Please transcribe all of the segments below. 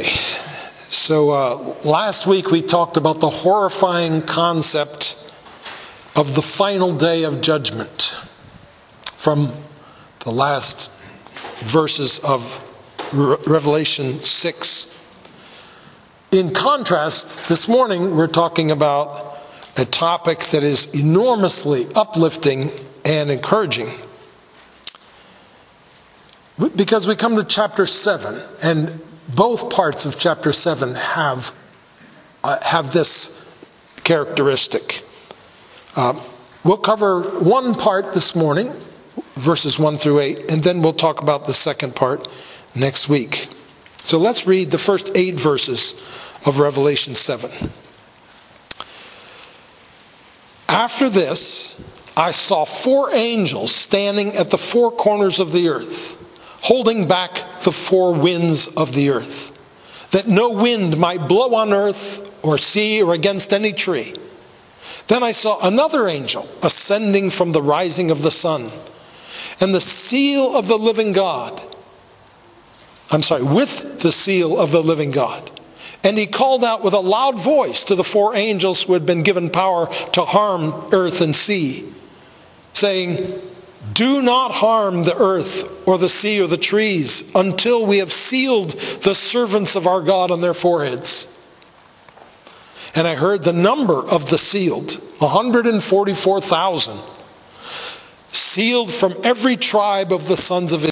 So, uh, last week we talked about the horrifying concept of the final day of judgment from the last verses of Re- Revelation 6. In contrast, this morning we're talking about a topic that is enormously uplifting and encouraging. Because we come to chapter 7, and both parts of chapter 7 have, uh, have this characteristic. Uh, we'll cover one part this morning, verses 1 through 8, and then we'll talk about the second part next week. So let's read the first eight verses of Revelation 7. After this, I saw four angels standing at the four corners of the earth, holding back the four winds of the earth, that no wind might blow on earth or sea or against any tree. Then I saw another angel ascending from the rising of the sun, and the seal of the living God. I'm sorry, with the seal of the living God. And he called out with a loud voice to the four angels who had been given power to harm earth and sea, saying, Do not harm the earth or the sea or the trees until we have sealed the servants of our God on their foreheads. And I heard the number of the sealed 144,000, sealed from every tribe of the sons of Israel.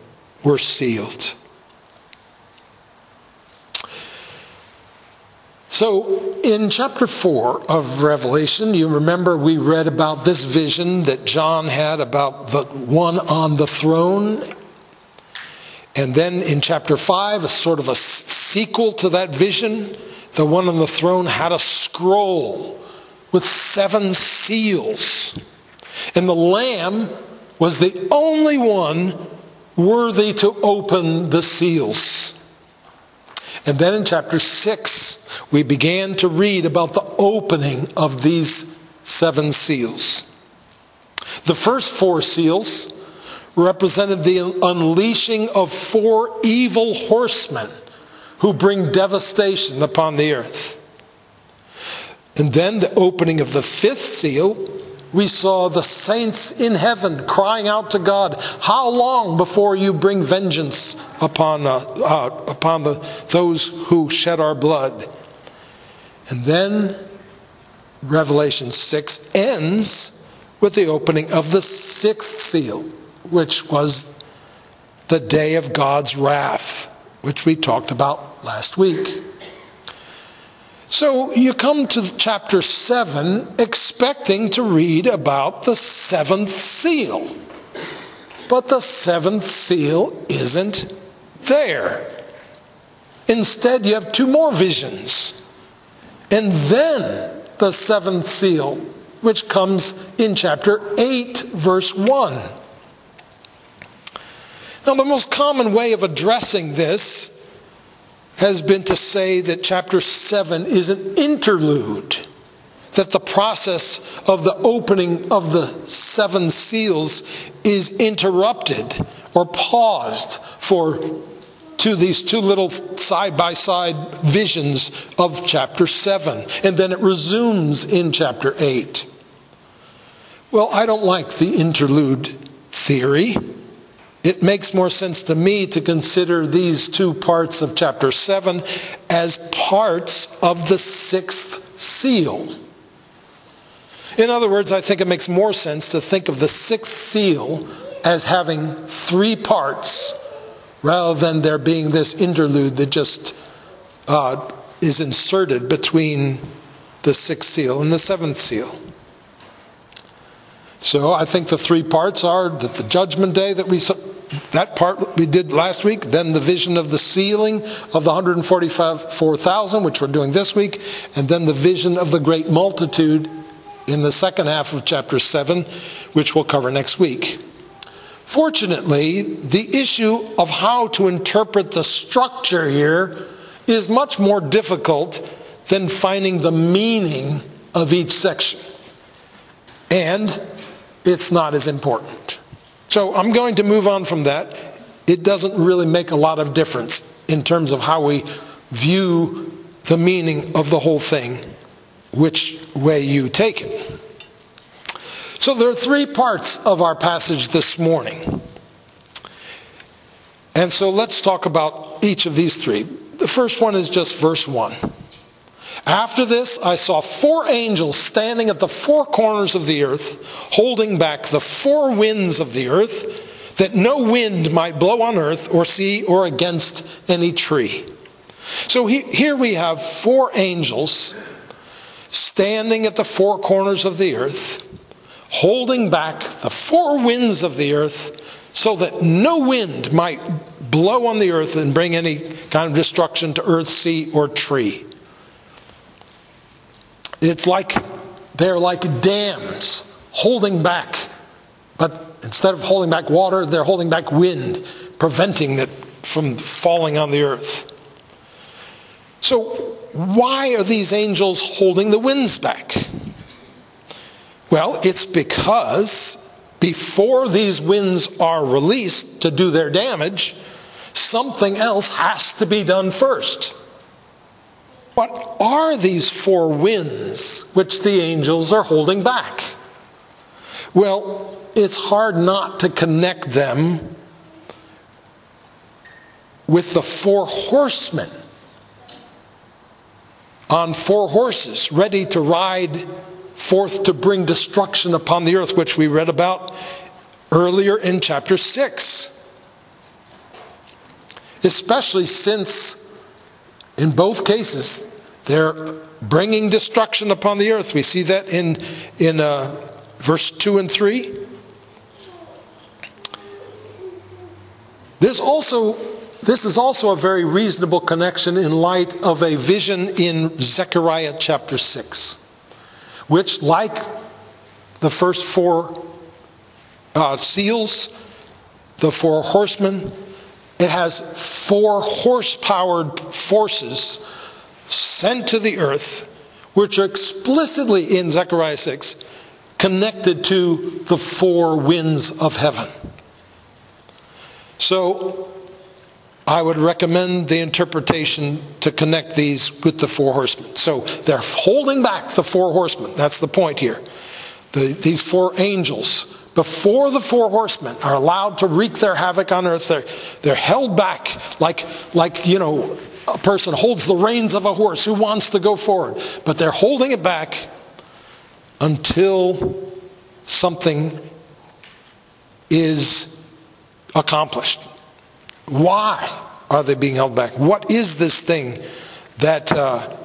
were sealed. So, in chapter 4 of Revelation, you remember we read about this vision that John had about the one on the throne. And then in chapter 5, a sort of a sequel to that vision, the one on the throne had a scroll with seven seals. And the Lamb was the only one worthy to open the seals. And then in chapter 6, we began to read about the opening of these seven seals. The first four seals represented the unleashing of four evil horsemen who bring devastation upon the earth. And then the opening of the fifth seal we saw the saints in heaven crying out to God, How long before you bring vengeance upon, uh, uh, upon the, those who shed our blood? And then Revelation 6 ends with the opening of the sixth seal, which was the day of God's wrath, which we talked about last week. So you come to chapter 7 expecting to read about the seventh seal. But the seventh seal isn't there. Instead, you have two more visions. And then the seventh seal, which comes in chapter 8, verse 1. Now, the most common way of addressing this has been to say that chapter 7 is an interlude, that the process of the opening of the seven seals is interrupted or paused for to these two little side by side visions of chapter 7 and then it resumes in chapter 8 well i don't like the interlude theory it makes more sense to me to consider these two parts of chapter 7 as parts of the sixth seal. In other words, I think it makes more sense to think of the sixth seal as having three parts rather than there being this interlude that just uh, is inserted between the sixth seal and the seventh seal. So I think the three parts are that the judgment day that we that part we did last week, then the vision of the sealing of the 144,000, which we're doing this week, and then the vision of the great multitude in the second half of chapter 7, which we'll cover next week. Fortunately, the issue of how to interpret the structure here is much more difficult than finding the meaning of each section. And it's not as important. So I'm going to move on from that. It doesn't really make a lot of difference in terms of how we view the meaning of the whole thing, which way you take it. So there are three parts of our passage this morning. And so let's talk about each of these three. The first one is just verse 1. After this, I saw four angels standing at the four corners of the earth, holding back the four winds of the earth, that no wind might blow on earth or sea or against any tree. So he, here we have four angels standing at the four corners of the earth, holding back the four winds of the earth so that no wind might blow on the earth and bring any kind of destruction to earth, sea, or tree. It's like they're like dams holding back, but instead of holding back water, they're holding back wind, preventing it from falling on the earth. So, why are these angels holding the winds back? Well, it's because before these winds are released to do their damage, something else has to be done first. What are these four winds which the angels are holding back? Well, it's hard not to connect them with the four horsemen on four horses, ready to ride forth to bring destruction upon the earth, which we read about earlier in chapter 6. Especially since in both cases, they're bringing destruction upon the earth. We see that in, in uh, verse 2 and 3. There's also, this is also a very reasonable connection in light of a vision in Zechariah chapter 6, which, like the first four uh, seals, the four horsemen, it has four horse powered forces sent to the earth, which are explicitly in Zechariah 6 connected to the four winds of heaven. So I would recommend the interpretation to connect these with the four horsemen. So they're holding back the four horsemen. That's the point here. The, these four angels before the four horsemen are allowed to wreak their havoc on earth, they're, they're held back like, like, you know, a person holds the reins of a horse who wants to go forward. But they're holding it back until something is accomplished. Why are they being held back? What is this thing that uh,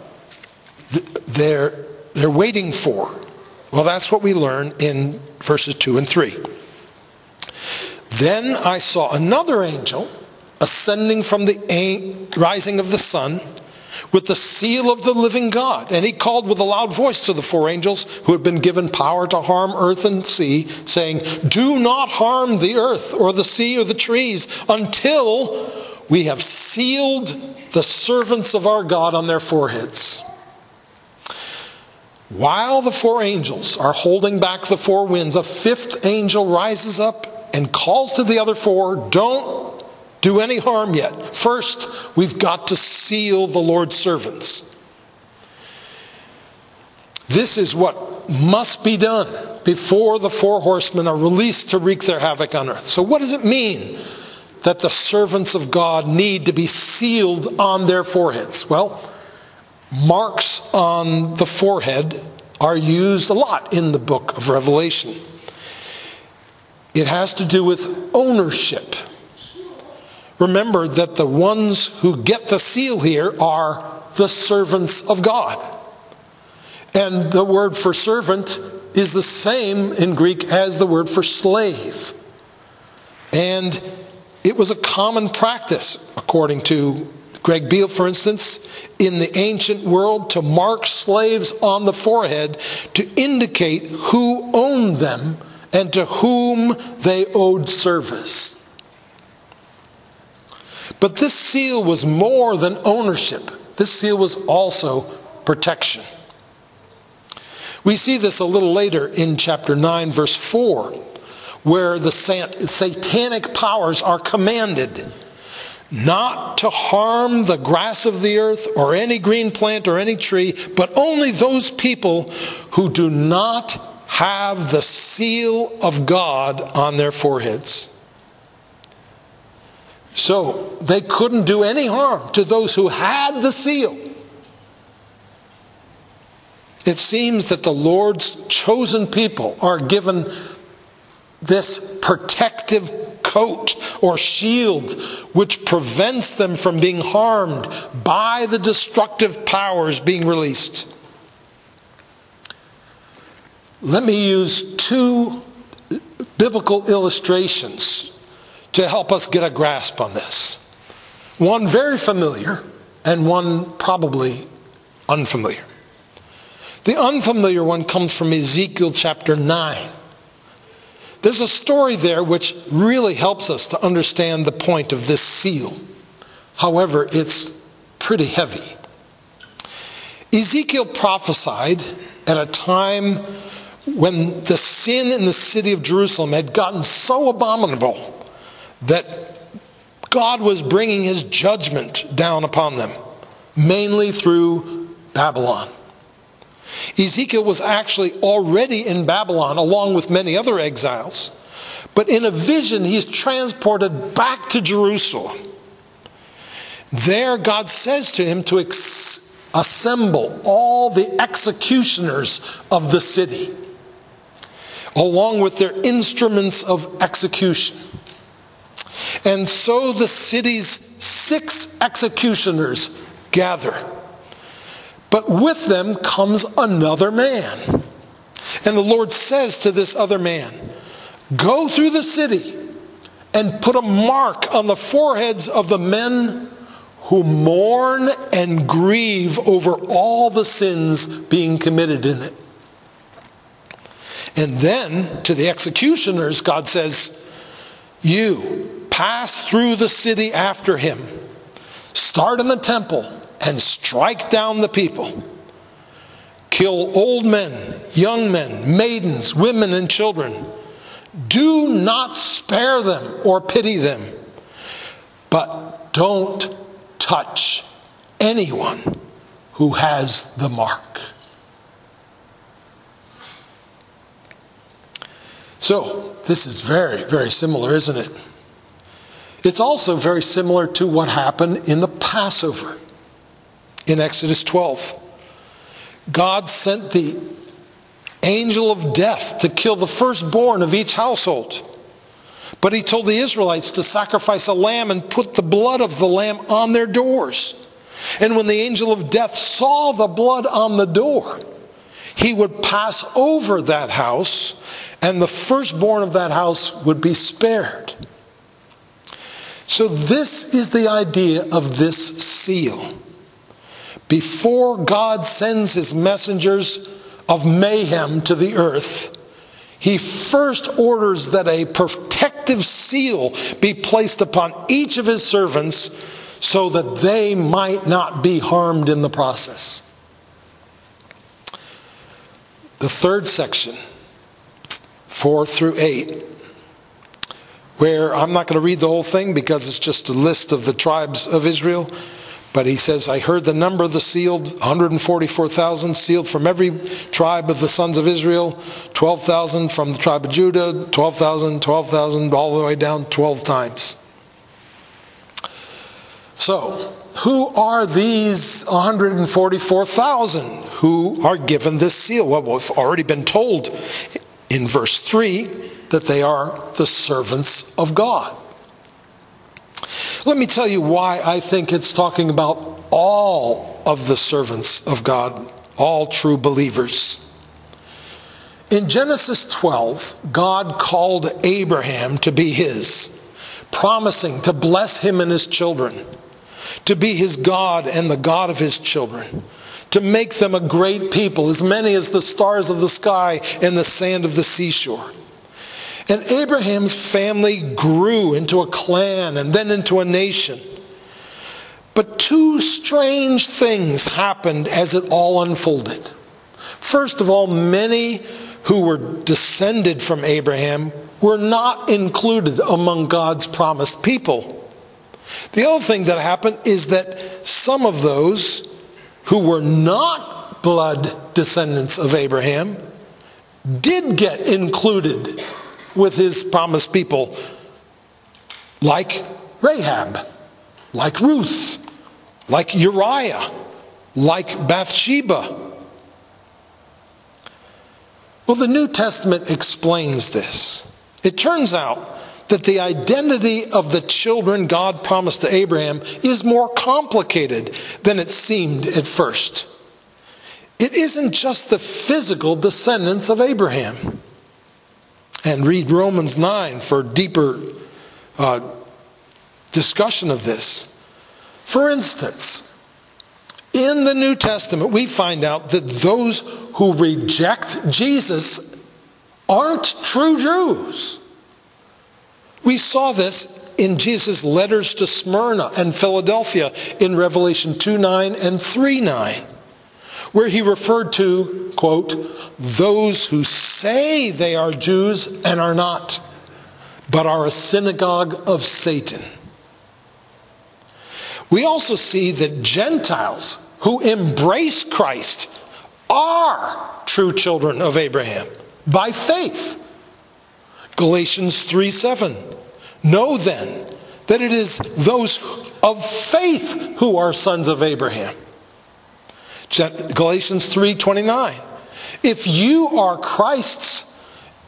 they're, they're waiting for? Well, that's what we learn in verses 2 and 3. Then I saw another angel ascending from the rising of the sun with the seal of the living God. And he called with a loud voice to the four angels who had been given power to harm earth and sea, saying, Do not harm the earth or the sea or the trees until we have sealed the servants of our God on their foreheads. While the four angels are holding back the four winds, a fifth angel rises up and calls to the other four, Don't do any harm yet. First, we've got to seal the Lord's servants. This is what must be done before the four horsemen are released to wreak their havoc on earth. So, what does it mean that the servants of God need to be sealed on their foreheads? Well, marks on the forehead are used a lot in the book of Revelation. It has to do with ownership. Remember that the ones who get the seal here are the servants of God. And the word for servant is the same in Greek as the word for slave. And it was a common practice, according to Greg Beale, for instance, in the ancient world to mark slaves on the forehead to indicate who owned them and to whom they owed service. But this seal was more than ownership, this seal was also protection. We see this a little later in chapter 9, verse 4, where the satanic powers are commanded not to harm the grass of the earth or any green plant or any tree, but only those people who do not have the seal of God on their foreheads. So they couldn't do any harm to those who had the seal. It seems that the Lord's chosen people are given this protective coat or shield which prevents them from being harmed by the destructive powers being released. Let me use two biblical illustrations to help us get a grasp on this. One very familiar and one probably unfamiliar. The unfamiliar one comes from Ezekiel chapter 9. There's a story there which really helps us to understand the point of this seal. However, it's pretty heavy. Ezekiel prophesied at a time when the sin in the city of Jerusalem had gotten so abominable that God was bringing his judgment down upon them, mainly through Babylon. Ezekiel was actually already in Babylon along with many other exiles. But in a vision, he's transported back to Jerusalem. There, God says to him to ex- assemble all the executioners of the city, along with their instruments of execution. And so the city's six executioners gather. But with them comes another man. And the Lord says to this other man, Go through the city and put a mark on the foreheads of the men who mourn and grieve over all the sins being committed in it. And then to the executioners, God says, You pass through the city after him, start in the temple and strike down the people. Kill old men, young men, maidens, women, and children. Do not spare them or pity them, but don't touch anyone who has the mark. So, this is very, very similar, isn't it? It's also very similar to what happened in the Passover in Exodus 12. God sent the angel of death to kill the firstborn of each household. But he told the Israelites to sacrifice a lamb and put the blood of the lamb on their doors. And when the angel of death saw the blood on the door, he would pass over that house, and the firstborn of that house would be spared. So, this is the idea of this seal before God sends his messengers of mayhem to the earth, he first orders that a protective seal be placed upon each of his servants so that they might not be harmed in the process. The third section, 4 through 8, where I'm not going to read the whole thing because it's just a list of the tribes of Israel. But he says, I heard the number of the sealed 144,000 sealed from every tribe of the sons of Israel, 12,000 from the tribe of Judah, 12,000, 12,000, all the way down 12 times. So, who are these 144,000 who are given this seal? Well, we've already been told in verse 3 that they are the servants of God. Let me tell you why I think it's talking about all of the servants of God, all true believers. In Genesis 12, God called Abraham to be his, promising to bless him and his children, to be his God and the God of his children, to make them a great people, as many as the stars of the sky and the sand of the seashore. And Abraham's family grew into a clan and then into a nation. But two strange things happened as it all unfolded. First of all, many who were descended from Abraham were not included among God's promised people. The other thing that happened is that some of those who were not blood descendants of Abraham did get included with his promised people, like Rahab, like Ruth, like Uriah, like Bathsheba. Well, the New Testament explains this. It turns out that the identity of the children God promised to Abraham is more complicated than it seemed at first. It isn't just the physical descendants of Abraham. And read Romans 9 for deeper uh, discussion of this. For instance, in the New Testament, we find out that those who reject Jesus aren't true Jews. We saw this in Jesus' letters to Smyrna and Philadelphia in Revelation 2 9 and 3 9, where he referred to, quote, those who say they are Jews and are not, but are a synagogue of Satan. We also see that Gentiles who embrace Christ are true children of Abraham by faith. Galatians 3 7. Know then that it is those of faith who are sons of Abraham. Galatians 3:29. If you are Christ's,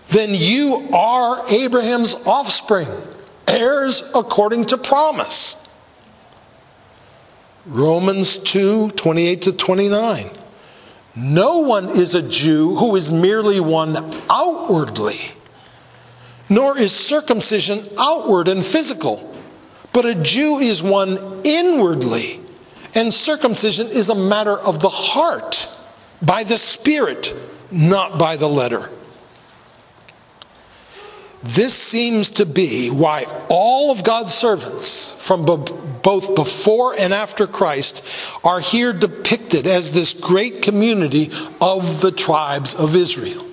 then you are Abraham's offspring, heirs according to promise. Romans 2 28 to 29. No one is a Jew who is merely one outwardly, nor is circumcision outward and physical, but a Jew is one inwardly, and circumcision is a matter of the heart, by the Spirit, not by the letter. This seems to be why all of God's servants, from both before and after Christ, are here depicted as this great community of the tribes of Israel.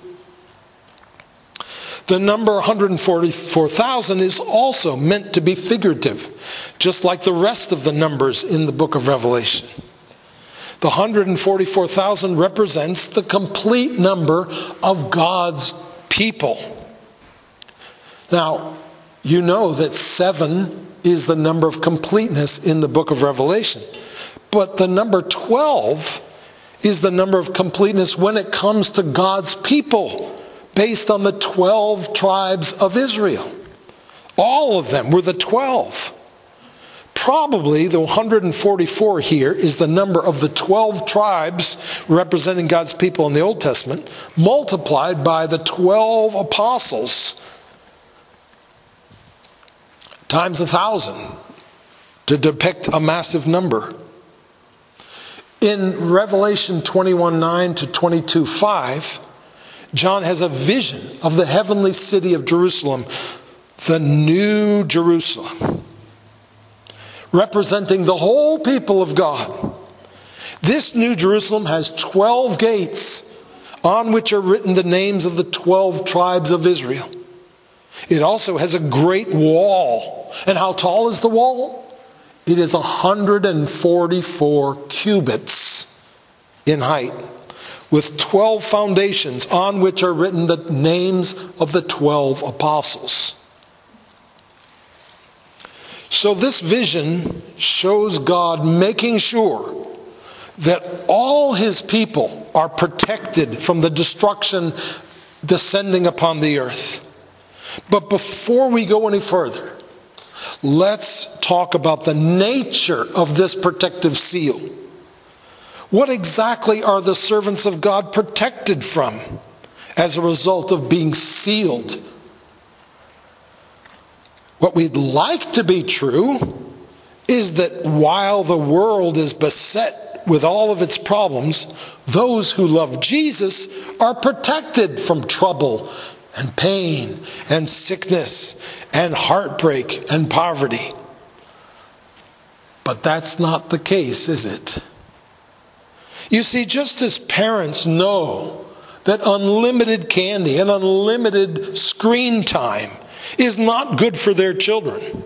The number 144,000 is also meant to be figurative, just like the rest of the numbers in the book of Revelation. The 144,000 represents the complete number of God's people. Now, you know that seven is the number of completeness in the book of Revelation. But the number 12 is the number of completeness when it comes to God's people, based on the 12 tribes of Israel. All of them were the 12. Probably the 144 here is the number of the 12 tribes representing God's people in the Old Testament, multiplied by the 12 apostles times a thousand to depict a massive number. In Revelation 21 9 to 22 5, John has a vision of the heavenly city of Jerusalem, the new Jerusalem, representing the whole people of God. This new Jerusalem has 12 gates on which are written the names of the 12 tribes of Israel. It also has a great wall. And how tall is the wall? It is 144 cubits in height, with 12 foundations on which are written the names of the 12 apostles. So, this vision shows God making sure that all his people are protected from the destruction descending upon the earth. But before we go any further, let's talk about the nature of this protective seal. What exactly are the servants of God protected from as a result of being sealed? What we'd like to be true is that while the world is beset with all of its problems, those who love Jesus are protected from trouble and pain and sickness and heartbreak and poverty. But that's not the case, is it? You see, just as parents know that unlimited candy and unlimited screen time is not good for their children,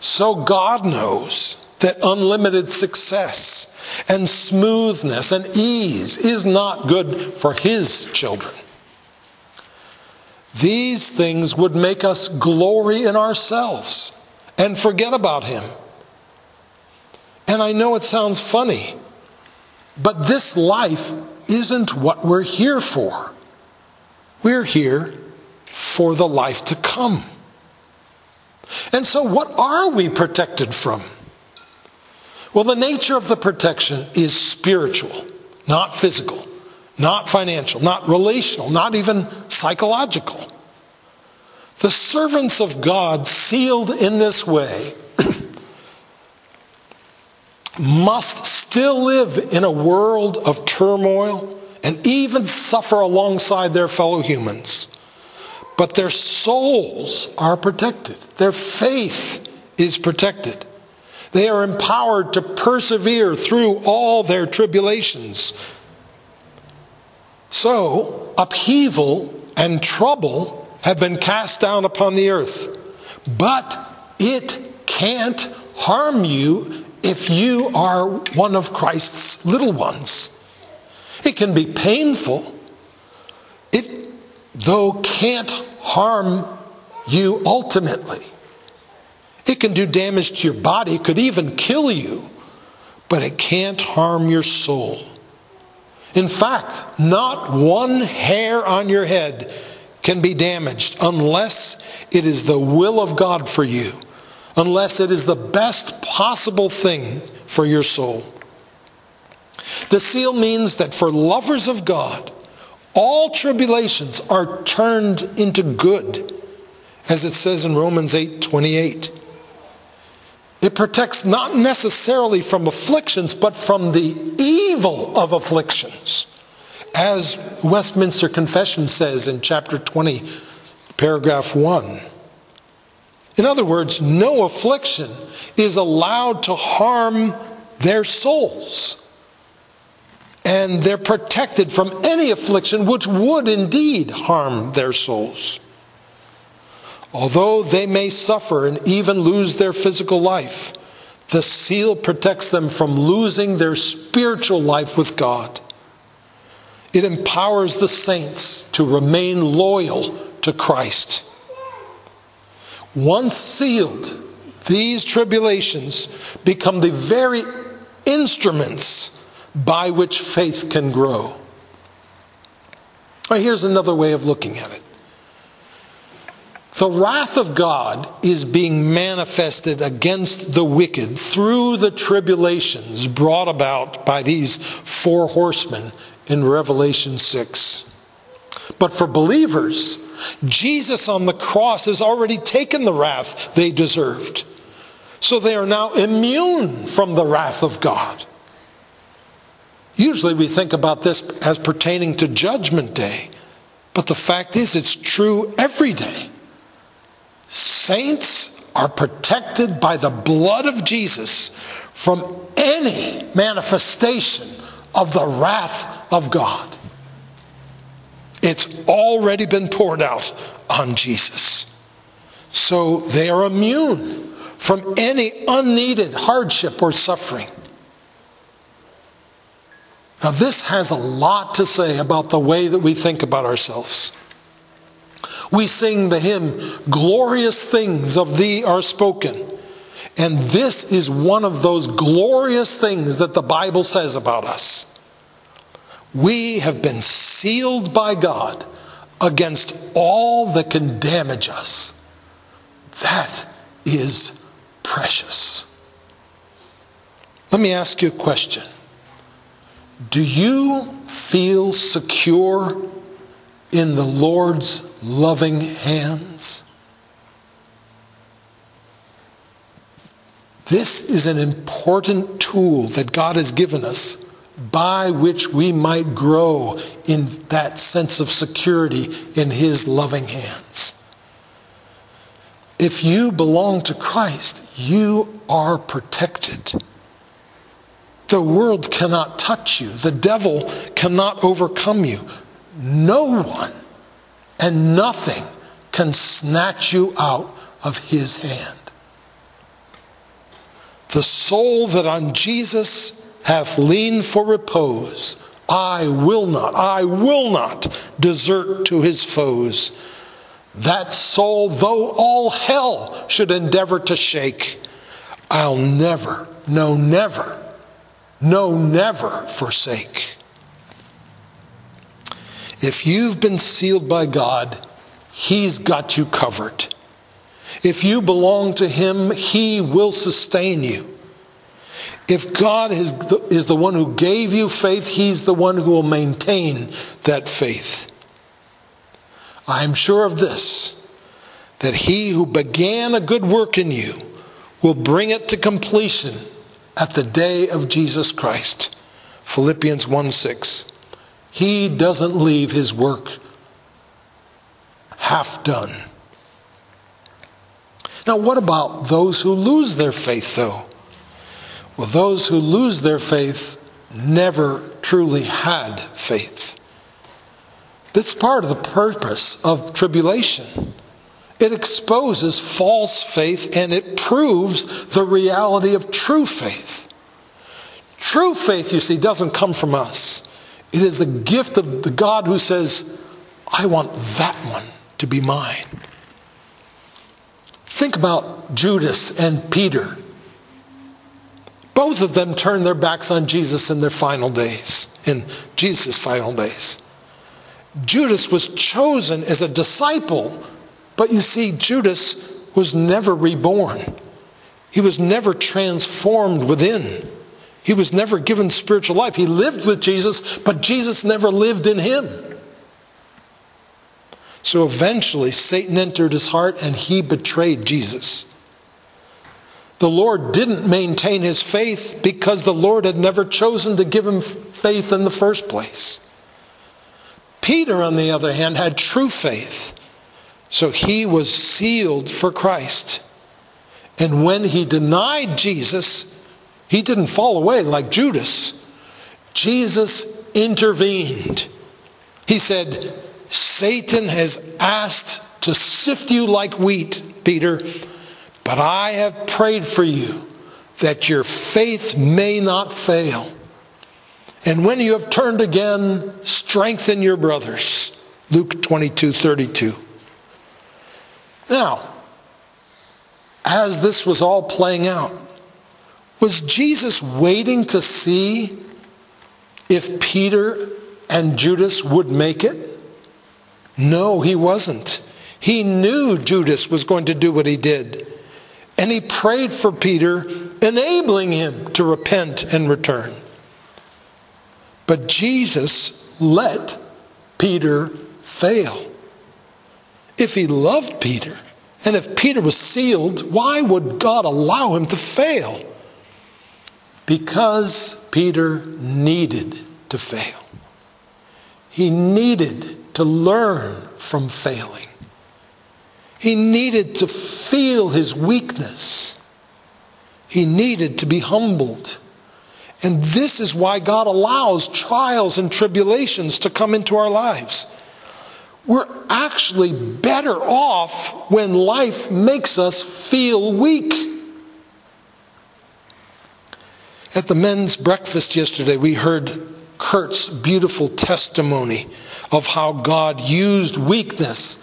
so God knows that unlimited success and smoothness and ease is not good for His children. These things would make us glory in ourselves and forget about Him. And I know it sounds funny, but this life isn't what we're here for. We're here for the life to come. And so, what are we protected from? Well, the nature of the protection is spiritual, not physical, not financial, not relational, not even psychological. The servants of God, sealed in this way, must still live in a world of turmoil and even suffer alongside their fellow humans. But their souls are protected, their faith is protected. They are empowered to persevere through all their tribulations. So, upheaval and trouble have been cast down upon the earth, but it can't harm you if you are one of Christ's little ones. It can be painful. It, though, can't harm you ultimately. It can do damage to your body, it could even kill you, but it can't harm your soul. In fact, not one hair on your head can be damaged unless it is the will of God for you, unless it is the best possible thing for your soul. The seal means that for lovers of God, all tribulations are turned into good, as it says in Romans 8 28. It protects not necessarily from afflictions, but from the evil of afflictions. As Westminster Confession says in chapter 20, paragraph 1. In other words, no affliction is allowed to harm their souls. And they're protected from any affliction which would indeed harm their souls. Although they may suffer and even lose their physical life, the seal protects them from losing their spiritual life with God. It empowers the saints to remain loyal to Christ. Once sealed, these tribulations become the very instruments by which faith can grow. Right, here's another way of looking at it the wrath of God is being manifested against the wicked through the tribulations brought about by these four horsemen in Revelation 6. But for believers, Jesus on the cross has already taken the wrath they deserved. So they are now immune from the wrath of God. Usually we think about this as pertaining to Judgment Day, but the fact is it's true every day. Saints are protected by the blood of Jesus from any manifestation of the wrath of God. It's already been poured out on Jesus. So they are immune from any unneeded hardship or suffering. Now, this has a lot to say about the way that we think about ourselves. We sing the hymn, Glorious things of thee are spoken. And this is one of those glorious things that the Bible says about us. We have been sealed by God against all that can damage us. That is precious. Let me ask you a question Do you feel secure in the Lord's loving hands? This is an important tool that God has given us by which we might grow in that sense of security in His loving hands. If you belong to Christ, you are protected. The world cannot touch you, the devil cannot overcome you. No one and nothing can snatch you out of his hand. The soul that on Jesus hath leaned for repose, I will not, I will not desert to his foes. That soul, though all hell should endeavor to shake, I'll never, no, never, no, never forsake. If you've been sealed by God, He's got you covered. If you belong to Him, He will sustain you. If God is the, is the one who gave you faith, He's the one who will maintain that faith. I am sure of this that He who began a good work in you will bring it to completion at the day of Jesus Christ. Philippians 1 6. He doesn't leave His work half done. Now, what about those who lose their faith, though? Well, those who lose their faith never truly had faith. That's part of the purpose of tribulation. It exposes false faith and it proves the reality of true faith. True faith, you see, doesn't come from us. It is the gift of the God who says, I want that one to be mine. Think about Judas and Peter. Both of them turned their backs on Jesus in their final days, in Jesus' final days. Judas was chosen as a disciple, but you see, Judas was never reborn. He was never transformed within. He was never given spiritual life. He lived with Jesus, but Jesus never lived in him. So eventually, Satan entered his heart and he betrayed Jesus. The Lord didn't maintain his faith because the Lord had never chosen to give him faith in the first place. Peter, on the other hand, had true faith. So he was sealed for Christ. And when he denied Jesus, he didn't fall away like Judas. Jesus intervened. He said, Satan has asked to sift you like wheat, Peter. But I have prayed for you that your faith may not fail. And when you have turned again, strengthen your brothers. Luke 22 32. Now, as this was all playing out, was Jesus waiting to see if Peter and Judas would make it? No, he wasn't. He knew Judas was going to do what he did. And he prayed for Peter, enabling him to repent and return. But Jesus let Peter fail. If he loved Peter, and if Peter was sealed, why would God allow him to fail? Because Peter needed to fail. He needed to learn from failing. He needed to feel his weakness. He needed to be humbled. And this is why God allows trials and tribulations to come into our lives. We're actually better off when life makes us feel weak. At the men's breakfast yesterday, we heard Kurt's beautiful testimony of how God used weakness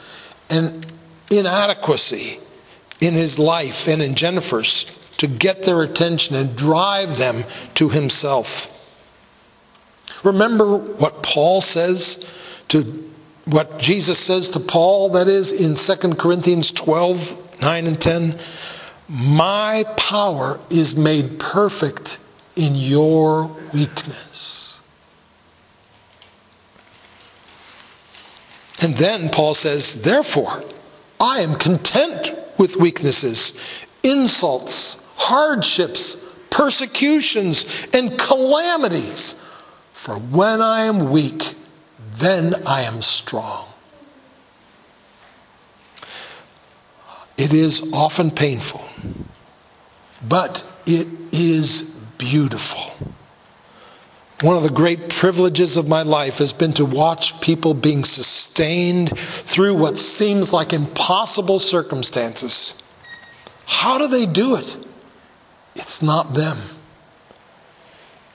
and inadequacy in his life and in Jennifer's to get their attention and drive them to himself. Remember what Paul says to what Jesus says to Paul, that is in 2 Corinthians 12 9 and 10. My power is made perfect in your weakness. And then Paul says, therefore, I am content with weaknesses, insults, hardships, persecutions, and calamities. For when I am weak, then I am strong. It is often painful, but it is beautiful. One of the great privileges of my life has been to watch people being sustained through what seems like impossible circumstances. How do they do it? It's not them.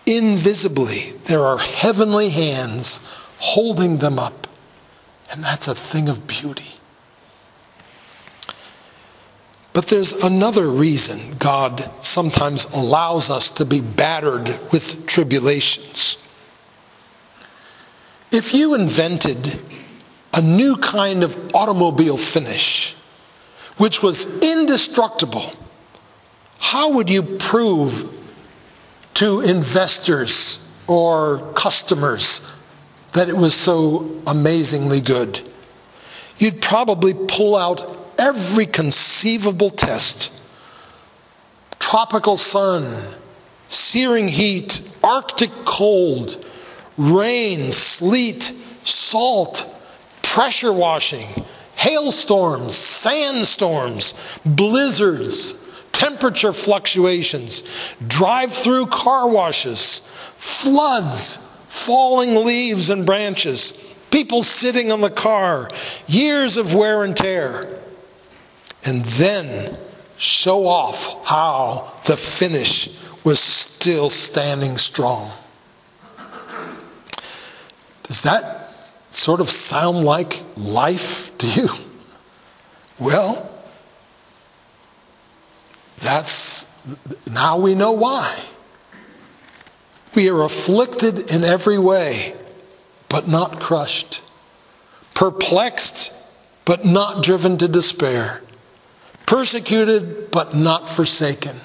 Invisibly, there are heavenly hands holding them up, and that's a thing of beauty. But there's another reason God sometimes allows us to be battered with tribulations. If you invented a new kind of automobile finish, which was indestructible, how would you prove to investors or customers that it was so amazingly good? You'd probably pull out every conceivable test tropical sun, searing heat, arctic cold, rain, sleet, salt, pressure washing, hailstorms, sandstorms, blizzards, temperature fluctuations, drive through car washes, floods, falling leaves and branches, people sitting on the car, years of wear and tear and then show off how the finish was still standing strong. Does that sort of sound like life to you? Well, that's now we know why. We are afflicted in every way, but not crushed, perplexed, but not driven to despair persecuted but not forsaken,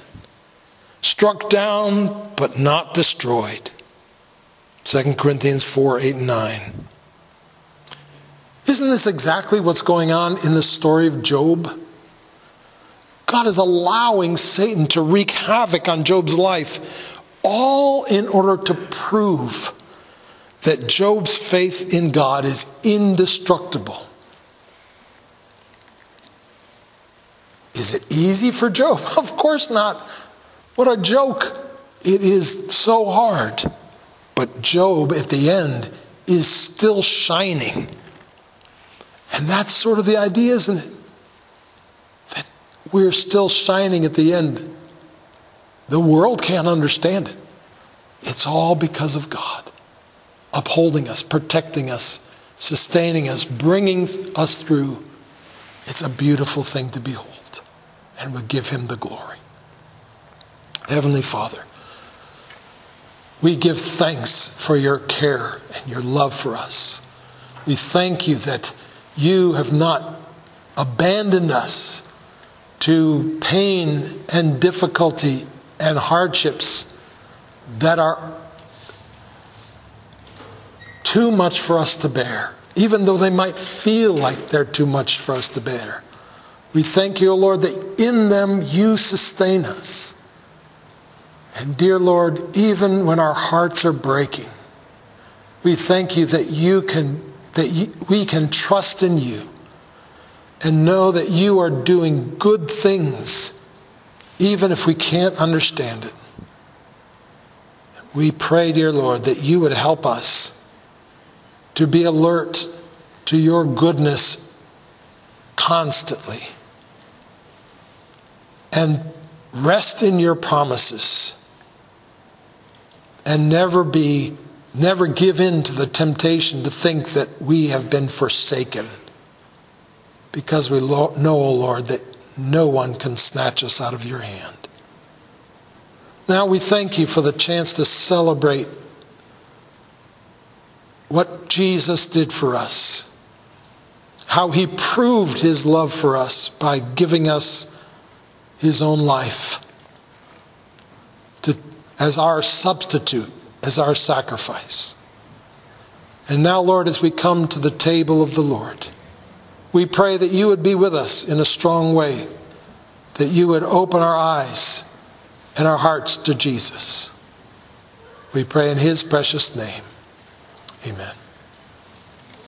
struck down but not destroyed. 2 Corinthians 4 8 and 9. Isn't this exactly what's going on in the story of Job? God is allowing Satan to wreak havoc on Job's life, all in order to prove that Job's faith in God is indestructible. Is it easy for Job? Of course not. What a joke. It is so hard. But Job, at the end, is still shining. And that's sort of the idea, isn't it? That we're still shining at the end. The world can't understand it. It's all because of God upholding us, protecting us, sustaining us, bringing us through. It's a beautiful thing to behold and we give him the glory. Heavenly Father, we give thanks for your care and your love for us. We thank you that you have not abandoned us to pain and difficulty and hardships that are too much for us to bear, even though they might feel like they're too much for us to bear. We thank you, O Lord, that in them you sustain us. And dear Lord, even when our hearts are breaking, we thank you that you can that we can trust in you and know that you are doing good things even if we can't understand it. We pray, dear Lord, that you would help us to be alert to your goodness constantly and rest in your promises and never be never give in to the temptation to think that we have been forsaken because we know O lord that no one can snatch us out of your hand now we thank you for the chance to celebrate what jesus did for us how he proved his love for us by giving us his own life to, as our substitute, as our sacrifice. And now, Lord, as we come to the table of the Lord, we pray that you would be with us in a strong way, that you would open our eyes and our hearts to Jesus. We pray in his precious name. Amen.